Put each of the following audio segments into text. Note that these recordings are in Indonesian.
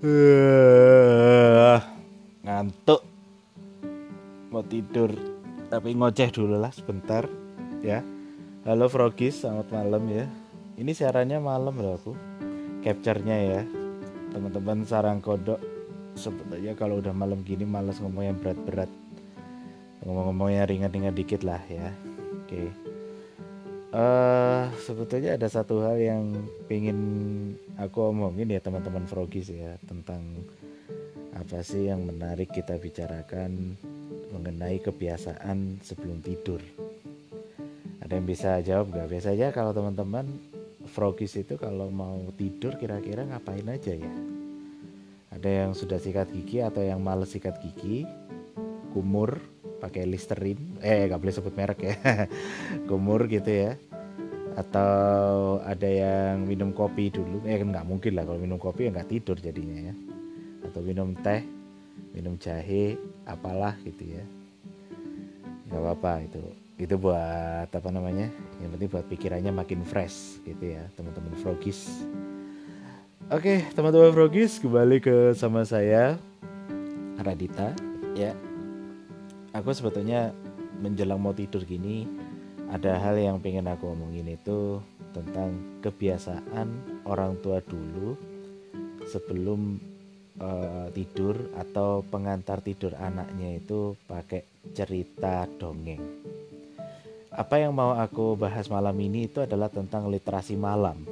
Uh, ngantuk. Mau tidur. Tapi ngoceh dulu lah sebentar ya. Halo Frogis selamat malam ya. Ini siarannya malam loh aku capture-nya ya. Teman-teman sarang kodok. Sebetulnya kalau udah malam gini males ngomong yang berat-berat. Ngomong-ngomong yang ringan-ringan dikit lah ya. Oke. okay. Uh, sebetulnya ada satu hal yang pengen aku omongin ya teman-teman Frogis ya tentang apa sih yang menarik kita bicarakan mengenai kebiasaan sebelum tidur. Ada yang bisa jawab nggak? Biasanya kalau teman-teman Frogis itu kalau mau tidur kira-kira ngapain aja ya? Ada yang sudah sikat gigi atau yang males sikat gigi, kumur, pakai Listerine, eh nggak boleh sebut merek ya, kumur gitu ya atau ada yang minum kopi dulu? Eh kan nggak mungkin lah kalau minum kopi ya nggak tidur jadinya ya. Atau minum teh minum jahe apalah gitu ya. Nggak apa-apa itu. Itu buat apa namanya? Yang penting buat pikirannya makin fresh gitu ya teman-teman frogis oke teman-teman frogis kembali ke sama saya Radita. Ya aku sebetulnya menjelang mau tidur gini ada hal yang pengen aku omongin itu tentang kebiasaan orang tua dulu sebelum uh, tidur atau pengantar tidur anaknya itu pakai cerita dongeng. Apa yang mau aku bahas malam ini itu adalah tentang literasi malam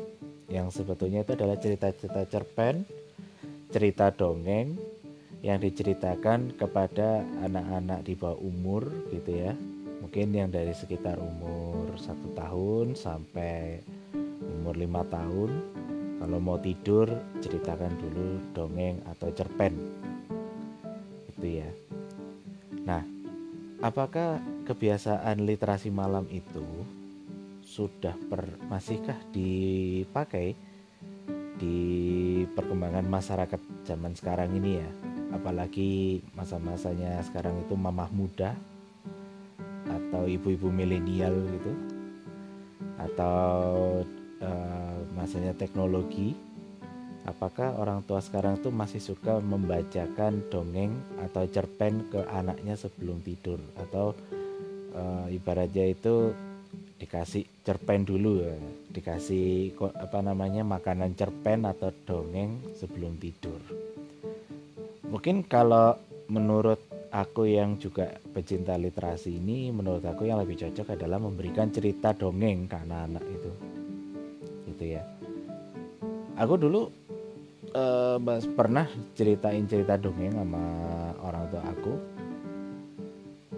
yang sebetulnya itu adalah cerita-cerita cerpen, cerita dongeng yang diceritakan kepada anak-anak di bawah umur gitu ya mungkin yang dari sekitar umur satu tahun sampai umur lima tahun kalau mau tidur ceritakan dulu dongeng atau cerpen. Itu ya. Nah apakah kebiasaan literasi malam itu sudah per, masihkah dipakai di perkembangan masyarakat zaman sekarang ini ya? Apalagi masa-masanya sekarang itu mamah muda atau ibu-ibu milenial gitu. Atau uh, masanya teknologi. Apakah orang tua sekarang tuh masih suka membacakan dongeng atau cerpen ke anaknya sebelum tidur? Atau uh, ibaratnya itu dikasih cerpen dulu ya. Dikasih apa namanya makanan cerpen atau dongeng sebelum tidur. Mungkin kalau menurut aku yang juga pecinta literasi ini menurut aku yang lebih cocok adalah memberikan cerita dongeng ke anak-anak itu. Gitu ya. Aku dulu uh, pernah ceritain cerita dongeng sama orang tua aku.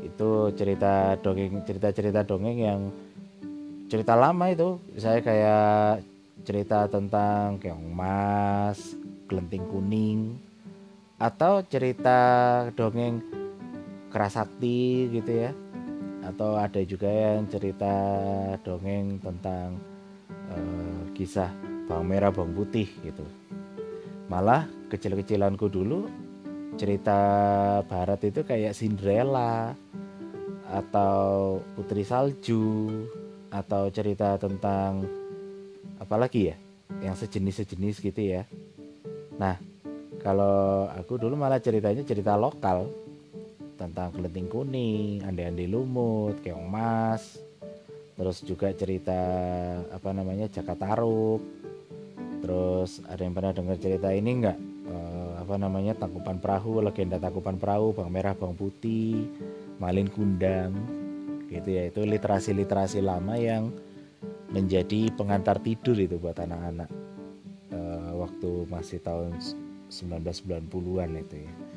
Itu cerita dongeng cerita-cerita dongeng yang cerita lama itu. Saya kayak cerita tentang keong mas kelenting kuning atau cerita dongeng kerasakti gitu ya. Atau ada juga yang cerita dongeng tentang uh, kisah bawang merah bawang putih gitu. Malah kecil-kecilanku dulu cerita barat itu kayak Cinderella atau Putri Salju atau cerita tentang apalagi ya yang sejenis-sejenis gitu ya. Nah kalau aku dulu malah ceritanya cerita lokal tentang kelenting kuning, ande-ande lumut, keong mas, terus juga cerita apa namanya Jakataruk, terus ada yang pernah dengar cerita ini enggak? E, apa namanya Tangkupan Perahu, legenda Tangkupan Perahu, Bang Merah, Bang Putih, Malin Kundang, gitu ya itu literasi-literasi lama yang menjadi pengantar tidur itu buat anak-anak e, waktu masih tahun 1990-an itu ya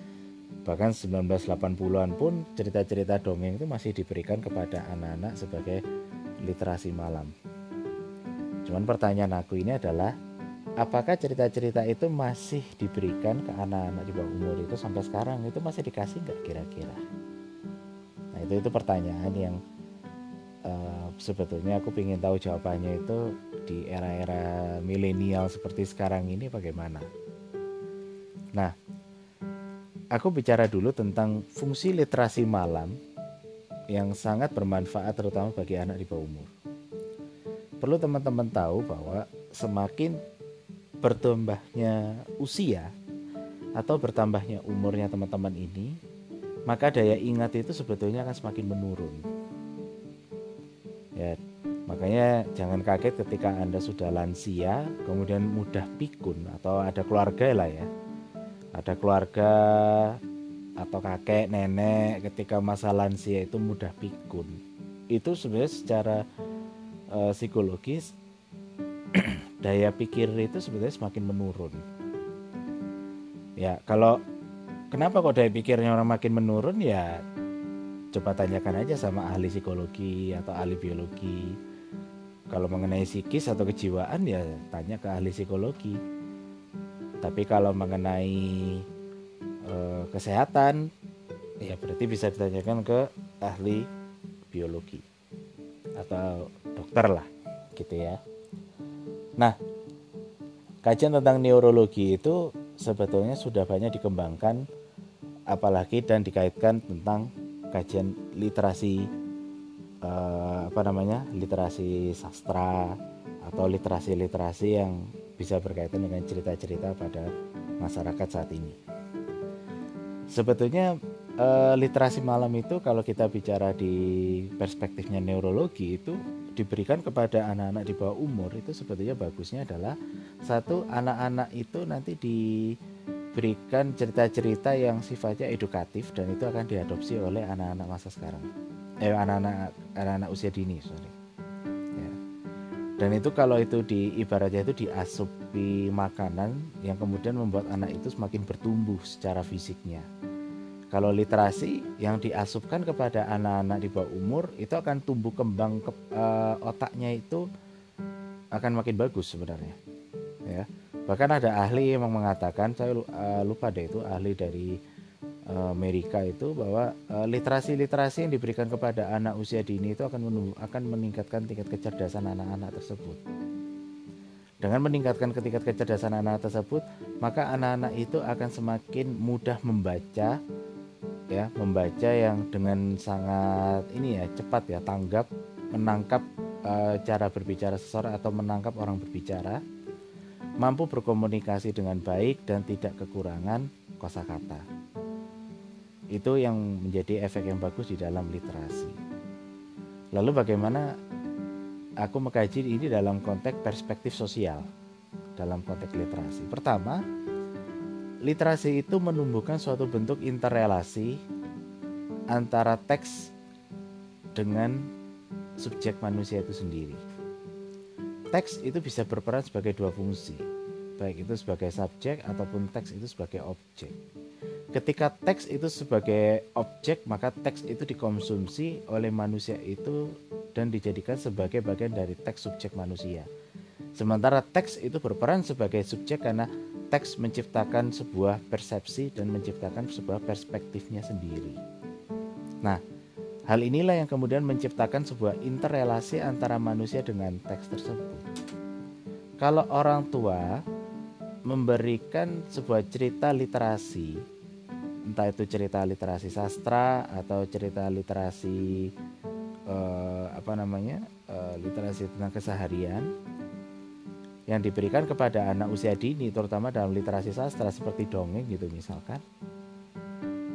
bahkan 1980-an pun cerita-cerita dongeng itu masih diberikan kepada anak-anak sebagai literasi malam. Cuman pertanyaan aku ini adalah apakah cerita-cerita itu masih diberikan ke anak-anak di bawah umur itu sampai sekarang itu masih dikasih nggak kira-kira? Nah itu itu pertanyaan yang uh, sebetulnya aku ingin tahu jawabannya itu di era-era milenial seperti sekarang ini bagaimana? Nah aku bicara dulu tentang fungsi literasi malam yang sangat bermanfaat terutama bagi anak di bawah umur. Perlu teman-teman tahu bahwa semakin bertambahnya usia, atau bertambahnya umurnya teman-teman ini, maka daya ingat itu sebetulnya akan semakin menurun. Ya, makanya jangan kaget ketika Anda sudah lansia, kemudian mudah pikun atau ada keluarga lah ya. Ada keluarga atau kakek, nenek ketika masa lansia itu mudah pikun. Itu sebenarnya secara uh, psikologis daya pikir itu sebenarnya semakin menurun. Ya, kalau kenapa kok daya pikirnya orang makin menurun ya coba tanyakan aja sama ahli psikologi atau ahli biologi. Kalau mengenai psikis atau kejiwaan ya tanya ke ahli psikologi. Tapi kalau mengenai e, kesehatan ya berarti bisa ditanyakan ke ahli biologi atau dokter lah gitu ya. Nah, kajian tentang neurologi itu sebetulnya sudah banyak dikembangkan apalagi dan dikaitkan tentang kajian literasi eh, apa namanya? literasi sastra atau literasi-literasi yang bisa berkaitan dengan cerita-cerita pada masyarakat saat ini. Sebetulnya eh, literasi malam itu kalau kita bicara di perspektifnya neurologi itu diberikan kepada anak-anak di bawah umur itu sebetulnya bagusnya adalah satu anak-anak itu nanti diberikan cerita-cerita yang sifatnya edukatif dan itu akan diadopsi oleh anak-anak masa sekarang eh anak-anak anak-anak usia dini sorry. Dan itu kalau itu di ibaratnya itu diasupi makanan yang kemudian membuat anak itu semakin bertumbuh secara fisiknya kalau literasi yang diasupkan kepada anak-anak di bawah umur itu akan tumbuh kembang ke, uh, otaknya itu akan makin bagus sebenarnya. Ya. Bahkan ada ahli yang mengatakan saya uh, lupa deh itu ahli dari Amerika itu bahwa literasi-literasi yang diberikan kepada anak usia dini itu akan akan meningkatkan tingkat kecerdasan anak-anak tersebut. Dengan meningkatkan tingkat kecerdasan anak, -anak tersebut, maka anak-anak itu akan semakin mudah membaca ya membaca yang dengan sangat ini ya cepat ya tanggap menangkap e, cara berbicara seseorang atau menangkap orang berbicara mampu berkomunikasi dengan baik dan tidak kekurangan kosakata itu yang menjadi efek yang bagus di dalam literasi lalu bagaimana aku mengkaji ini dalam konteks perspektif sosial dalam konteks literasi pertama literasi itu menumbuhkan suatu bentuk interrelasi antara teks dengan subjek manusia itu sendiri. Teks itu bisa berperan sebagai dua fungsi, baik itu sebagai subjek ataupun teks itu sebagai objek. Ketika teks itu sebagai objek, maka teks itu dikonsumsi oleh manusia itu dan dijadikan sebagai bagian dari teks subjek manusia. Sementara teks itu berperan sebagai subjek karena teks menciptakan sebuah persepsi dan menciptakan sebuah perspektifnya sendiri. Nah, hal inilah yang kemudian menciptakan sebuah interrelasi antara manusia dengan teks tersebut. Kalau orang tua memberikan sebuah cerita literasi, entah itu cerita literasi sastra atau cerita literasi eh, apa namanya, eh, literasi tentang keseharian, yang diberikan kepada anak usia dini terutama dalam literasi sastra seperti dongeng gitu misalkan.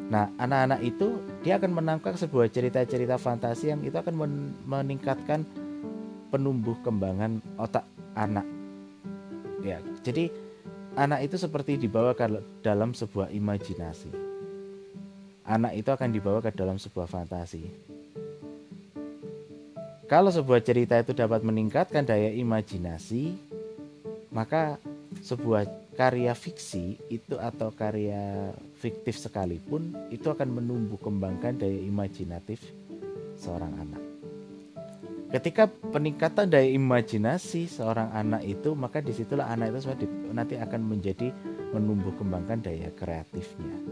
Nah, anak-anak itu dia akan menangkap sebuah cerita-cerita fantasi yang itu akan meningkatkan penumbuh kembangan otak anak. Ya, jadi anak itu seperti dibawa dalam sebuah imajinasi. Anak itu akan dibawa ke dalam sebuah fantasi. Kalau sebuah cerita itu dapat meningkatkan daya imajinasi, maka sebuah karya fiksi itu atau karya fiktif sekalipun itu akan menumbuh kembangkan daya imajinatif seorang anak. Ketika peningkatan daya imajinasi seorang anak itu, maka di situlah anak itu nanti akan menjadi menumbuh kembangkan daya kreatifnya.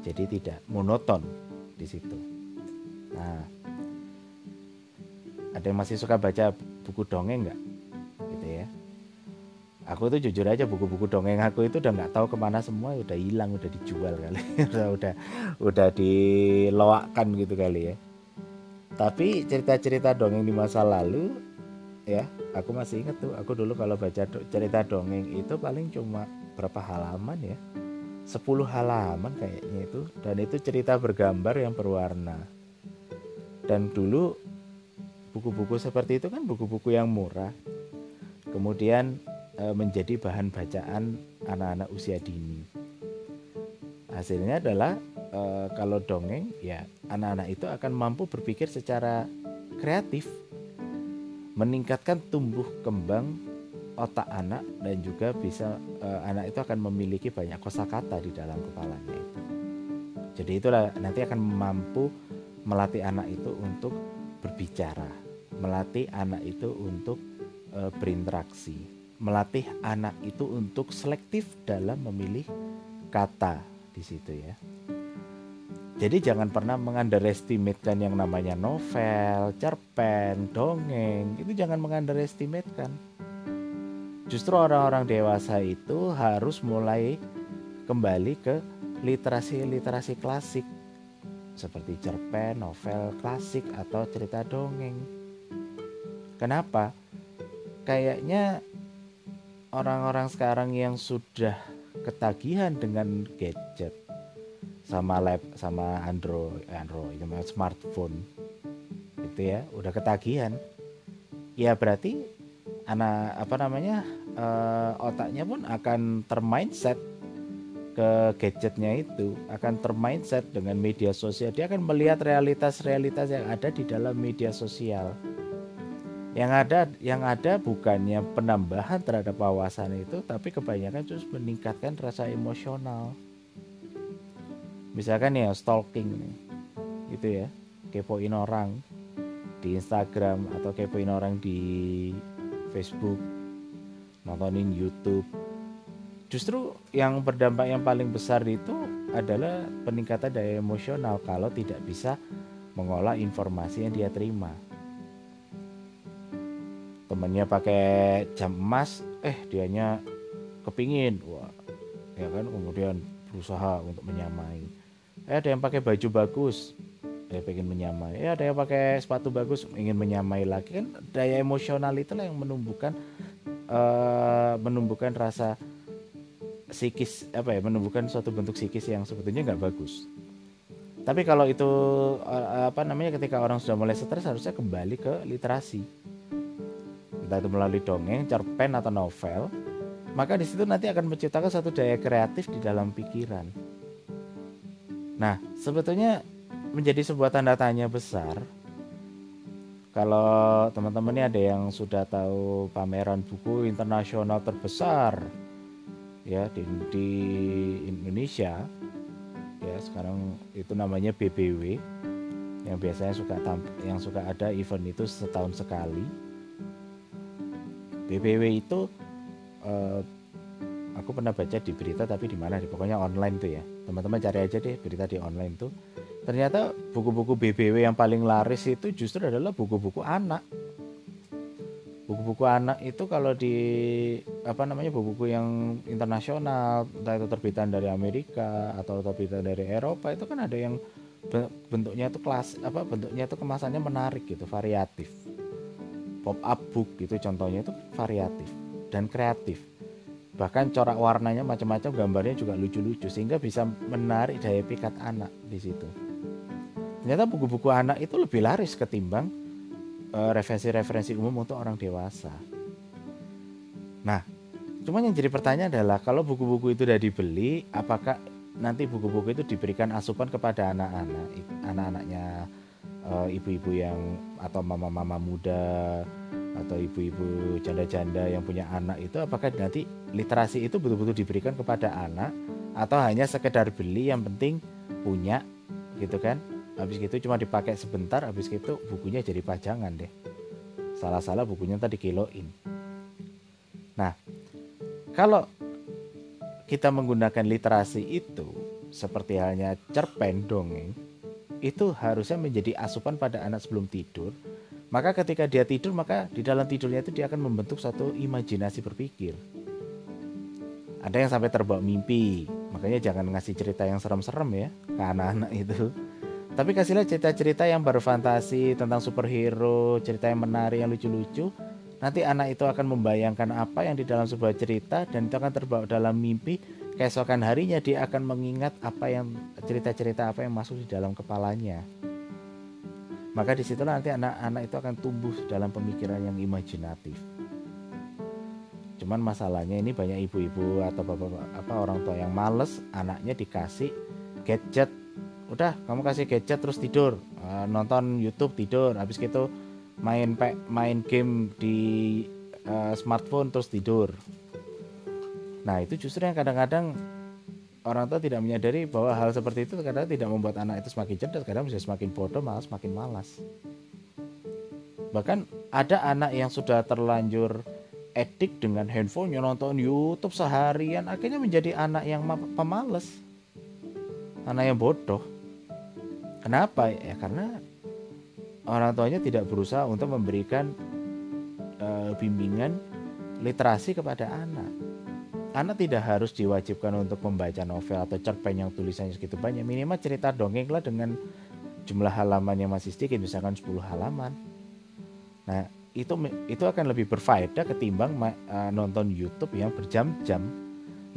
Jadi tidak monoton di situ. Nah, ada yang masih suka baca buku dongeng nggak? aku itu jujur aja buku-buku dongeng aku itu udah nggak tahu ke mana semua udah hilang udah dijual kali. Udah udah udah gitu kali ya. Tapi cerita-cerita dongeng di masa lalu ya aku masih ingat tuh. Aku dulu kalau baca cerita dongeng itu paling cuma berapa halaman ya 10 halaman kayaknya itu. Dan itu cerita bergambar yang berwarna. Dan dulu buku-buku seperti itu kan buku-buku yang murah. Kemudian e, menjadi bahan bacaan anak-anak usia dini. Hasilnya adalah e, kalau dongeng ya anak-anak itu akan mampu berpikir secara kreatif meningkatkan tumbuh kembang otak anak dan juga bisa e, anak itu akan memiliki banyak kosakata di dalam kepalanya itu jadi itulah nanti akan mampu melatih anak itu untuk berbicara, melatih anak itu untuk e, berinteraksi, melatih anak itu untuk selektif dalam memilih kata di situ ya. Jadi jangan pernah mengunderestimate yang namanya novel, cerpen, dongeng. Itu jangan mengunderestimate Justru orang-orang dewasa itu harus mulai kembali ke literasi-literasi klasik seperti cerpen, novel klasik atau cerita dongeng. Kenapa? Kayaknya orang-orang sekarang yang sudah ketagihan dengan gadget sama lab sama Android, eh, Android, smartphone itu ya, udah ketagihan. Ya berarti anak apa namanya uh, otaknya pun akan termindset ke gadgetnya itu akan termindset dengan media sosial. Dia akan melihat realitas-realitas yang ada di dalam media sosial. Yang ada yang ada bukannya penambahan terhadap wawasan itu tapi kebanyakan terus meningkatkan rasa emosional. Misalkan ya stalking gitu ya. Kepoin orang di Instagram atau kepoin orang di Facebook nontonin YouTube justru yang berdampak yang paling besar itu adalah peningkatan daya emosional kalau tidak bisa mengolah informasi yang dia terima. Temannya pakai jam emas, eh dianya kepingin, wah, ya kan kemudian berusaha untuk menyamai. Eh ada yang pakai baju bagus, dia pengen menyamai. Eh ada yang pakai sepatu bagus, ingin menyamai lagi kan daya emosional itulah yang menumbuhkan uh, menumbuhkan rasa psikis apa ya menumbuhkan suatu bentuk psikis yang sebetulnya nggak bagus. Tapi kalau itu eh, apa namanya ketika orang sudah mulai stres harusnya kembali ke literasi. Entah itu melalui dongeng, cerpen atau novel, maka di situ nanti akan menciptakan satu daya kreatif di dalam pikiran. Nah, sebetulnya menjadi sebuah tanda tanya besar kalau teman-teman ini ada yang sudah tahu pameran buku internasional terbesar ya di, di Indonesia ya sekarang itu namanya BBW yang biasanya suka yang suka ada event itu setahun sekali. BBW itu eh, aku pernah baca di berita tapi di mana pokoknya online tuh ya. Teman-teman cari aja deh berita di online tuh ternyata buku-buku BBW yang paling laris itu justru adalah buku-buku anak. Buku-buku anak itu kalau di apa namanya buku-buku yang internasional entah itu terbitan dari Amerika atau terbitan dari Eropa itu kan ada yang bentuknya itu kelas apa bentuknya itu kemasannya menarik gitu variatif. Pop up book gitu contohnya itu variatif dan kreatif. Bahkan corak warnanya macam-macam gambarnya juga lucu-lucu sehingga bisa menarik daya pikat anak di situ ternyata buku-buku anak itu lebih laris ketimbang Eh, referensi-referensi umum untuk orang dewasa. Nah, cuman yang jadi pertanyaan adalah kalau buku-buku itu sudah dibeli, apakah nanti buku-buku itu diberikan asupan kepada anak-anak, anak-anaknya eh, ibu-ibu yang atau mama-mama muda atau ibu-ibu janda-janda yang punya anak itu apakah nanti literasi itu betul-betul diberikan kepada anak atau hanya sekedar beli yang penting punya gitu kan habis gitu cuma dipakai sebentar habis gitu bukunya jadi pajangan deh. Salah-salah bukunya tadi kiloin nah kalau kita menggunakan literasi itu seperti halnya cerpen dongeng itu harusnya menjadi asupan pada anak sebelum tidur. Maka ketika dia tidur maka di dalam tidurnya itu dia akan membentuk satu imajinasi berpikir. Ada yang sampai terbawa mimpi makanya jangan ngasih cerita yang serem-serem ya ke anak-anak itu tapi kasihlah cerita-cerita yang berfantasi tentang superhero, cerita yang menarik, yang lucu-lucu, nanti anak itu akan membayangkan apa yang di dalam sebuah cerita dan itu akan terbawa dalam mimpi. Keesokan harinya dia akan mengingat apa yang cerita-cerita apa yang masuk di dalam kepalanya. Maka di situlah nanti anak-anak itu akan tumbuh dalam pemikiran yang imajinatif. Cuman masalahnya ini banyak ibu-ibu atau bapak apa orang tua yang males anaknya dikasih gadget udah kamu kasih gadget terus tidur. Uh, nonton YouTube tidur. Habis gitu main pe main game di uh, smartphone terus tidur. Nah itu justru yang kadang-kadang orang tua tidak menyadari bahwa hal seperti itu kadang tidak membuat anak itu semakin cerdas. Kadang bisa semakin bodoh malas semakin malas. Bahkan ada anak yang sudah terlanjur edik dengan handphone nonton YouTube seharian akhirnya menjadi anak yang pemalas. Anak yang bodoh kenapa ya karena orang tuanya tidak berusaha untuk memberikan uh, bimbingan literasi kepada anak. Anak tidak harus diwajibkan untuk membaca novel atau cerpen yang tulisannya segitu banyak. Minimal cerita dongeng lah dengan jumlah halaman yang masih sedikit, misalkan 10 halaman. Nah, itu itu akan lebih berfaedah ketimbang uh, nonton YouTube yang berjam-jam.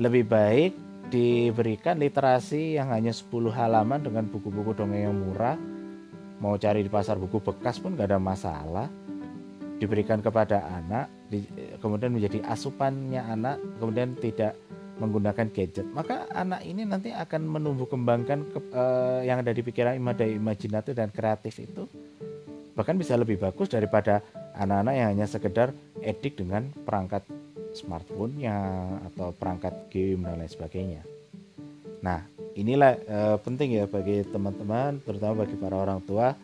Lebih baik diberikan literasi yang hanya 10 halaman dengan buku-buku dongeng yang murah. Mau cari di pasar buku bekas pun gak ada masalah. Diberikan kepada anak di, kemudian menjadi asupannya anak kemudian tidak menggunakan gadget. Maka anak ini nanti akan menumbuh kembangkan ke, uh, yang ada di pikiran imajinatif dan kreatif itu. Bahkan bisa lebih bagus daripada anak-anak yang hanya sekedar edik dengan perangkat smartphone-nya atau perangkat game dan lain sebagainya. Nah, inilah e, penting ya bagi teman-teman terutama bagi para orang tua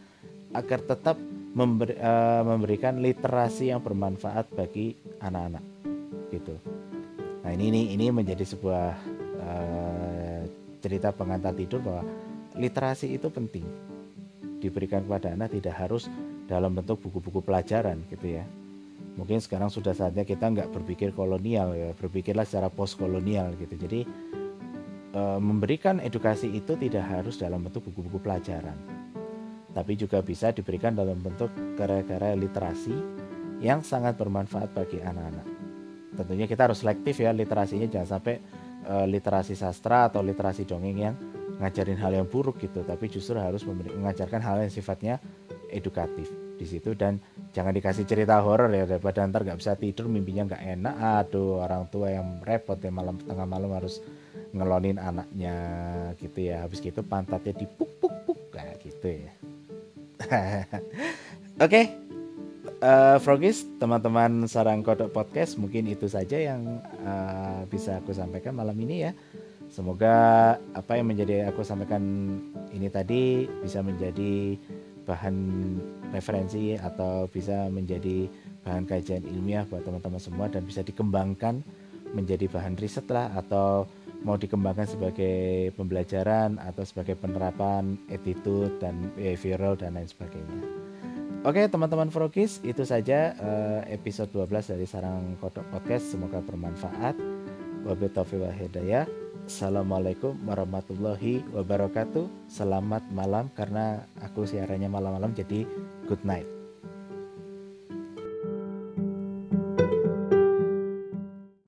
agar tetap memberi, e, memberikan literasi yang bermanfaat bagi anak-anak gitu. Nah ini ini ini menjadi sebuah e, cerita pengantar tidur bahwa literasi itu penting. Diberikan kepada anak tidak harus dalam bentuk buku-buku pelajaran gitu ya mungkin sekarang sudah saatnya kita nggak berpikir kolonial ya berpikirlah secara post kolonial gitu jadi e, memberikan edukasi itu tidak harus dalam bentuk buku-buku pelajaran, tapi juga bisa diberikan dalam bentuk karya-karya literasi yang sangat bermanfaat bagi anak-anak. Tentunya kita harus selektif ya literasinya jangan sampai e, literasi sastra atau literasi dongeng yang ngajarin hal yang buruk gitu, tapi justru harus mengajarkan hal yang sifatnya edukatif di situ dan jangan dikasih cerita horor ya daripada ntar nggak bisa tidur mimpinya nggak enak. Aduh orang tua yang repot ya malam tengah malam harus ngelonin anaknya gitu ya. Habis gitu pantatnya dipuk puk puk kayak gitu ya. Oke okay. uh, eh, Frogis teman-teman sarang kodok podcast mungkin itu saja yang uh, bisa aku sampaikan malam ini ya. Semoga apa yang menjadi aku sampaikan ini tadi bisa menjadi bahan referensi atau bisa menjadi bahan kajian ilmiah buat teman-teman semua dan bisa dikembangkan menjadi bahan riset lah atau mau dikembangkan sebagai pembelajaran atau sebagai penerapan attitude dan behavioral dan lain sebagainya. Oke teman-teman Frogis itu saja uh, episode 12 dari Sarang Kodok Podcast semoga bermanfaat. Wabillahi taufiq hidayah. Assalamualaikum warahmatullahi wabarakatuh. Selamat malam karena aku siarannya malam-malam jadi good night.